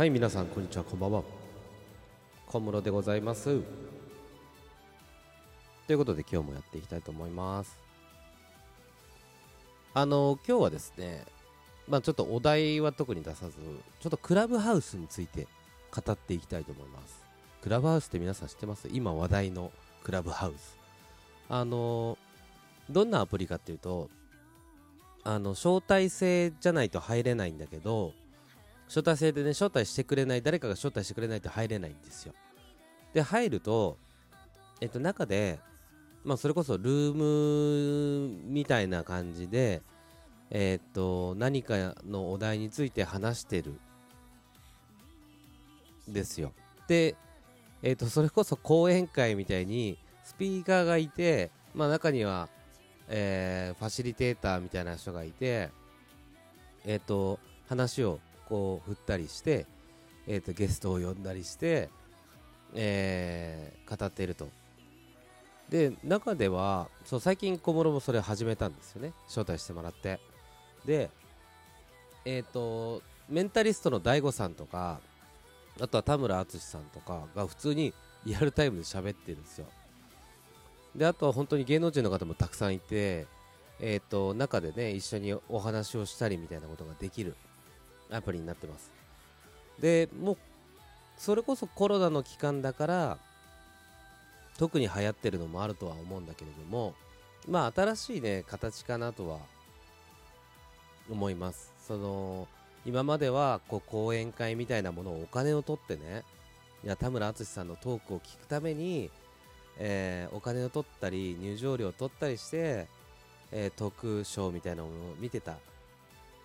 はい皆さんこんにちは。こんばんは。小室でございます。ということで今日もやっていきたいと思います。あの今日はですねまあちょっとお題は特に出さずちょっとクラブハウスについて語っていきたいと思います。クラブハウスって皆さん知ってます？今話題のクラブハウス。あのどんなアプリかっていうとあの招待制じゃないと入れないんだけど招待制でね招待してくれない誰かが招待してくれないと入れないんですよ。で入るとえっと中でまあそれこそルームみたいな感じでえっと何かのお題について話してる。ですよ。でえっとそれこそ講演会みたいにスピーカーがいてまあ中にはえー、ファシリテーターみたいな人がいてえっ、と話をこう振ったりして、えーと、ゲストを呼んだりして、えー、語っていると。で中ではそう最近小室もそれ始めたんですよね。招待してもらって。でえっ、ー、とメンタリストの DAIGO さんとかあとは田村淳さんとかが普通にリアルタイムで喋ってるんですよ。であとは本当に芸能人の方もたくさんいてえっ、ー、と中でね一緒にお話をしたりみたいなことができる。アプリになってます。でもうそれこそコロナの期間だから特に流行ってるのもあるとは思うんだけれどもまあ新しいね形かなとは思います。その今まではこう講演会みたいなものをお金を取ってねいや田村淳さんのトークを聞くために、えー、お金を取ったり入場料を取ったりして、えー、トークショーみたいなものを見てた。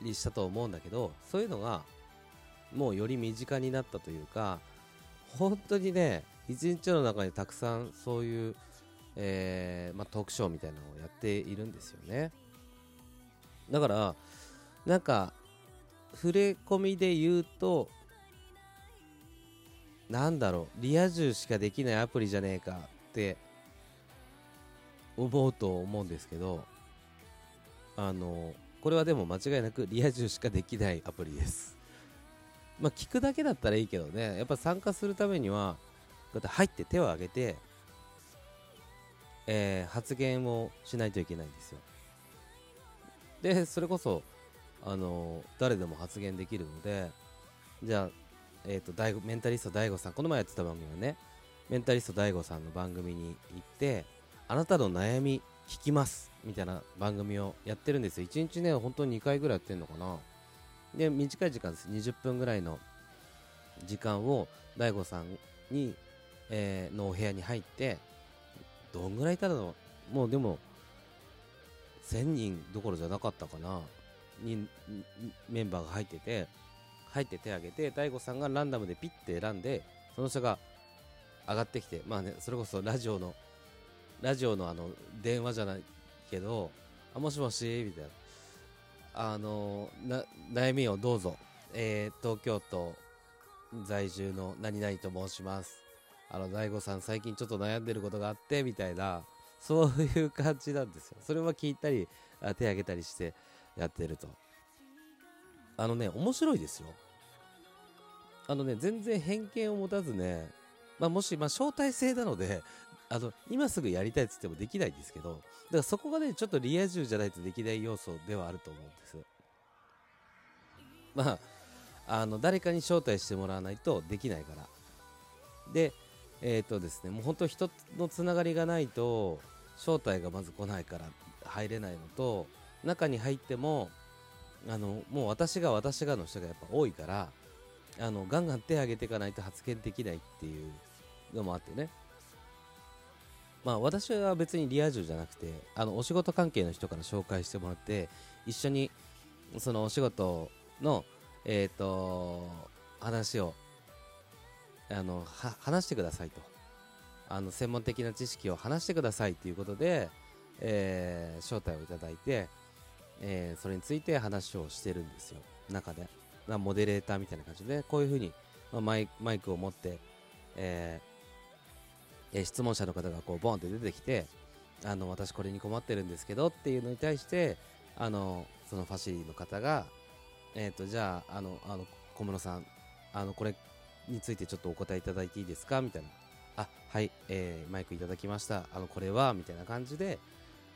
りしたと思うんだけどそういうのがもうより身近になったというか本当にね一日の中にたくさんそういう、えー、まあ、トークショーみたいなのをやっているんですよね。だからなんか触れ込みで言うとなんだろうリア充しかできないアプリじゃねえかって思うと思うんですけどあのこれはでも間違いなくリア充しかできないアプリです。まあ聞くだけだったらいいけどね。やっぱ参加するためにはだって入って手を挙げて、えー、発言をしないといけないんですよ。でそれこそあの誰でも発言できるのでじゃあ、えーと、とメンタリスト DAIGO さんこの前やってた番組はねメンタリスト DAIGO さんの番組に行ってあなたの悩み聞きます。みたいな番組をやってるんですよ。1日ね本当に2回ぐらいやってるのかな。で短い時間です。20分ぐらいの時間を DAIGO さんに、えー、のお部屋に入ってどんぐらいいたの？もうでも1000人どころじゃなかったかな。にメンバーが入ってて入って手を挙げて DAIGO さんがランダムでピッて選んでその人が上がってきてまあねそれこそラジオのラジオのあの電話じゃないけどあもしもしみたいな。あのな悩みをどうぞ、えー、東京都在住の何々と申します。あの大悟さん最近ちょっと悩んでることがあってみたいな。そういう感じなんですよ。それは聞いたり手挙げたりしてやってると。あのね面白いですよ。あのね全然偏見を持たずねまあ、もし、まあ、招待制なのであの今すぐやりたいっつってもできないんですけどだからそこがねちょっとリア充じゃないとできない要素ではあると思うんです。まああの誰かに招待してもらわないとできないから。でえっ、ー、とですねもう本当人のつながりがないと招待がまず来ないから入れないのと中に入ってもあのもう私が私がの人がやっぱ多いからあのガンガン手を挙げていかないと発言できないっていうのもあってね。まあ私は別にリア充じゃなくてあのお仕事関係の人から紹介してもらって一緒にそのお仕事のえっ、ー、と話をあの話してくださいと。あの専門的な知識を話してくださいということで、えー、招待をいただいて、えー、それについて話をしてるんですよ。中で。モデレーターみたいな感じでこういうふうに、まあ、マイマイクを持って、えーえー、質問者の方がこうボンって出てきてあの私これに困ってるんですけどっていうのに対してあのそのファシリの方が、えーと、じゃああのあの小室さんあのこれについてちょっとお答えいただいていいですか？みたいな。あはい、えー、マイクいただきました。あのこれは？みたいな感じで、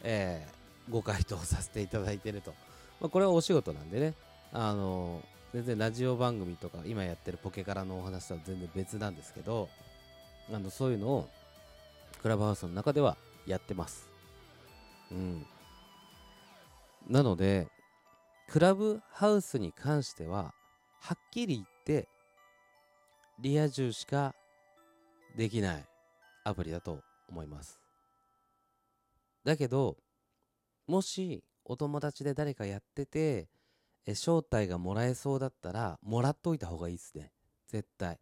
えー、ご回答させていただいてると、まあ、これはお仕事なんでね。あの全然ラジオ番組とか今やってるポケカラのお話とは全然別なんですけどあのそういうのをクラブハウスの中ではやってます。うん。なのでクラブハウスに関してははっきり言ってリア充しかできないアプリだと思います。だけどもしお友達で誰かやっててえ招待がもらえそうだったらもらっといた方がいいですね。絶対。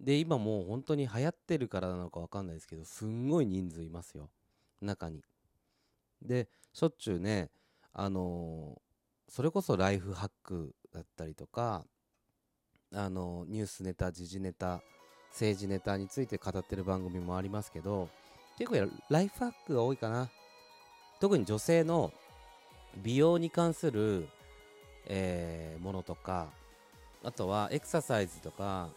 で今もう本当に流行ってるからなのか分かんないですけどすんごい人数いますよ。中に。でしょっちゅうねあのー、それこそライフハックだったりとかあのー、ニュースネタ時事ネタ政治ネタについて語ってる番組もありますけど結構ライフハックが多いかな。特に女性の美容に関する、えー、ものとかあとはエクササイズとか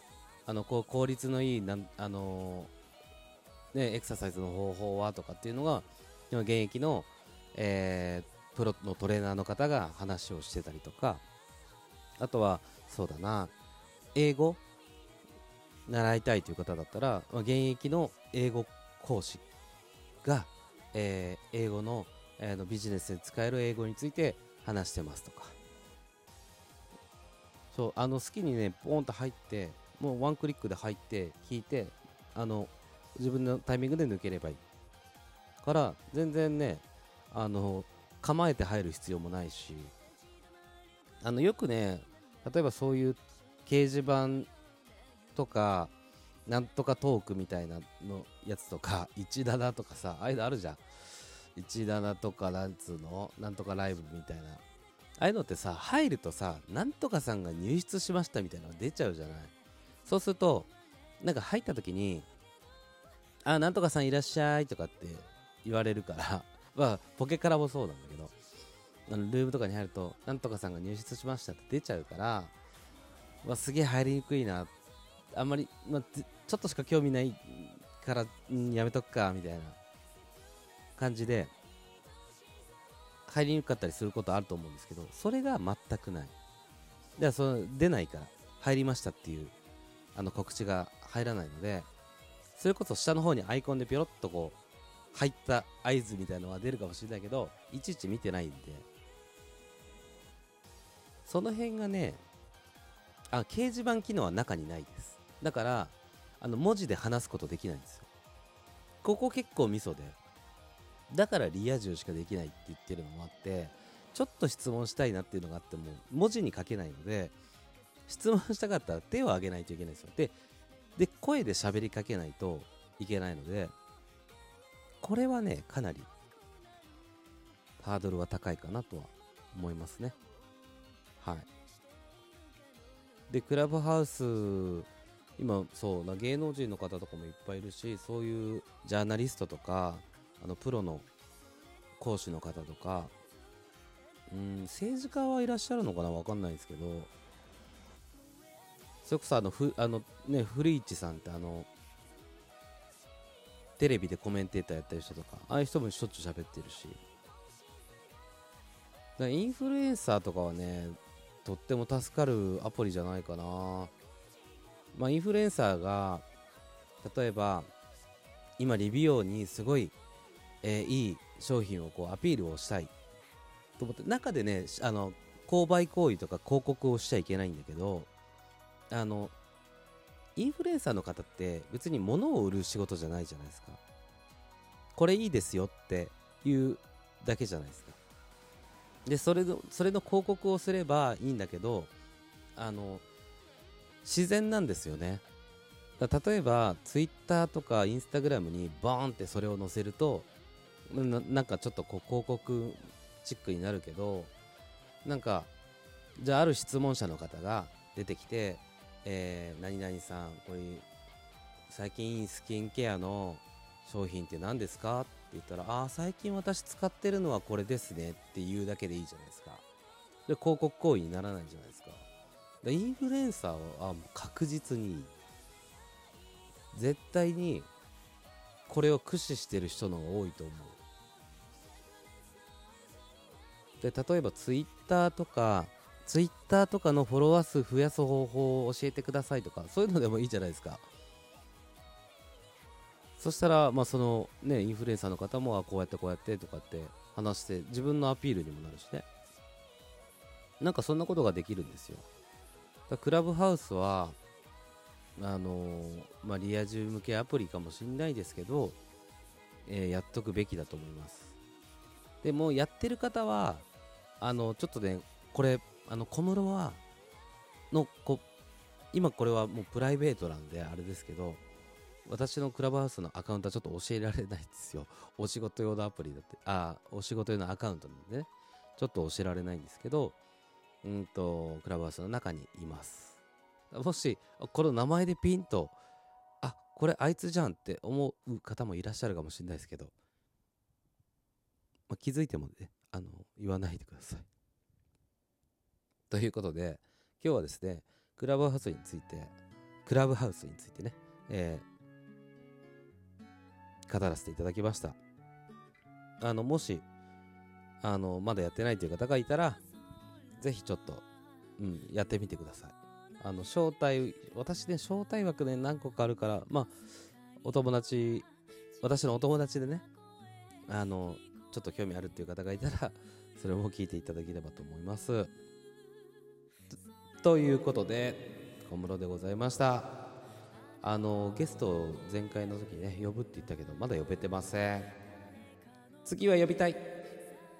あのこう効率のいいなんあのー、ね、エクササイズの方法はとかっていうのが今現役の、えー、プロのトレーナーの方が話をしてたりとかあとはそうだな英語習いたいという方だったら、まあ、現役の英語講師が、えー、英語の,、えー、のビジネスで使える英語について話してますとか。そうあの好きにねポンと入ってもうワンクリックで入って聞いてあの自分のタイミングで抜ければいいから全然ねあの構えて入る必要もないしあのよくね例えばそういう掲示板とかなんとかトークみたいなのやつとか 1棚とかさああいうのあるじゃん。1棚とかなんつうの？なんとかライブみたいな。ああいうのってさ入るとさなんとかさんが入室しましたみたいなのが出ちゃうじゃない？そうするとなんか入った時にあなんとかさんいらっしゃいとかって言われるから まあポケからもそうなんだけどあのルームとかに入るとなんとかさんが入室しましたって出ちゃうからわすげえ入りにくいな。あんまり、まあ、ちょっとしか興味ないから、やめとくかみたいな。感じで入りにくかったりすることあると思うんですけどそれが全くない。ではその出ないから入りましたっていうあの告知が入らないのでそれこそ下の方にアイコンでピョロッとこう入った合図みたいのは出るかもしれないけどいちいち見てないんで。その辺がねあ掲示板機能は中にないです。だからあの文字で話すことできないんですよ。ここ結構ミソで。だからリア充しかできないって言ってるのもあってちょっと質問したいなっていうのがあっても文字に書けないので質問したかったら手を挙げないといけないんですよ。でで声で喋りかけないといけないのでこれはねかなりハードルは高いかなとは思いますね。はい。でクラブハウス今そうな芸能人の方とかもいっぱいいるしそういうジャーナリストとかあのプロの講師の方とかうん政治家はいらっしゃるのかな分かんないですけどそれこそあのふあのね古市さんってあのテレビでコメンテーターやってる人とかああいう人もしょっちゅう喋ってるし。インフルエンサーとかはねとっても助かるアプリじゃないかな。まあ、インフルエンサーが例えば今リビオにすごい、えー、いい商品をこうアピールをしたい。と思って中でねあの購買行為とか広告をしちゃいけないんだけどあのインフルエンサーの方って別に物を売る仕事じゃないじゃないですか。これいいですよっていうだけじゃないですか。でそれのそれの広告をすればいいんだけどあの自然なんですよね。例えば Twitter とか Instagram にボーンってそれを載せるとなんかちょっとこう広告チックになるけどなんかじゃあある質問者の方が出てきて、えー、何々さんこれ最近スキンケアの商品って何ですか？って言ったらああ最近私使ってるのはこれですねっていうだけでいいじゃないですか。で広告行為にならないじゃないですか。インフルエンサーは確実に絶対にこれを駆使してる人の方が多いと思う。で例えばツイッターとかツイッターとかのフォロワー数増やす方法を教えてくださいとかそういうのでもいいじゃないですか。そしたら、まあ、そのねインフルエンサーの方もこうやってこうやってとかって話して自分のアピールにもなるしね。なんかそんなことができるんですよ。クラブハウスはあのー、まあ、リア充向けアプリかもしれないですけど、えー、やっとくべきだと思います。でもやってる方はあのちょっとねこれあの小室はのこ今これはもうプライベートなんであれですけど私のクラブハウスのアカウントはちょっと教えられないですよ。お仕事用のアプリだってあお仕事用のアカウントなんでね。ちょっと教えられないんですけどうんとクラブハウスの中にいます。もしこの名前でピンとあこれあいつじゃんって思う方もいらっしゃるかもしれないですけど、まあ、気づいてもねあの言わないでください。ということで今日はですねクラブハウスについてクラブハウスについてね、えー、語らせていただきました。あのもしあのまだやってないという方がいたらぜひちょっと、うん、やってみてください。あの招待私ね招待枠ね何個かあるからまあお友達私のお友達でねあのちょっと興味あるっていう方がいたらそれも聞いていただければと思います。ということで小室でございました。あのゲストを前回の時ね呼ぶって言ったけどまだ呼べてません。次は呼びたい。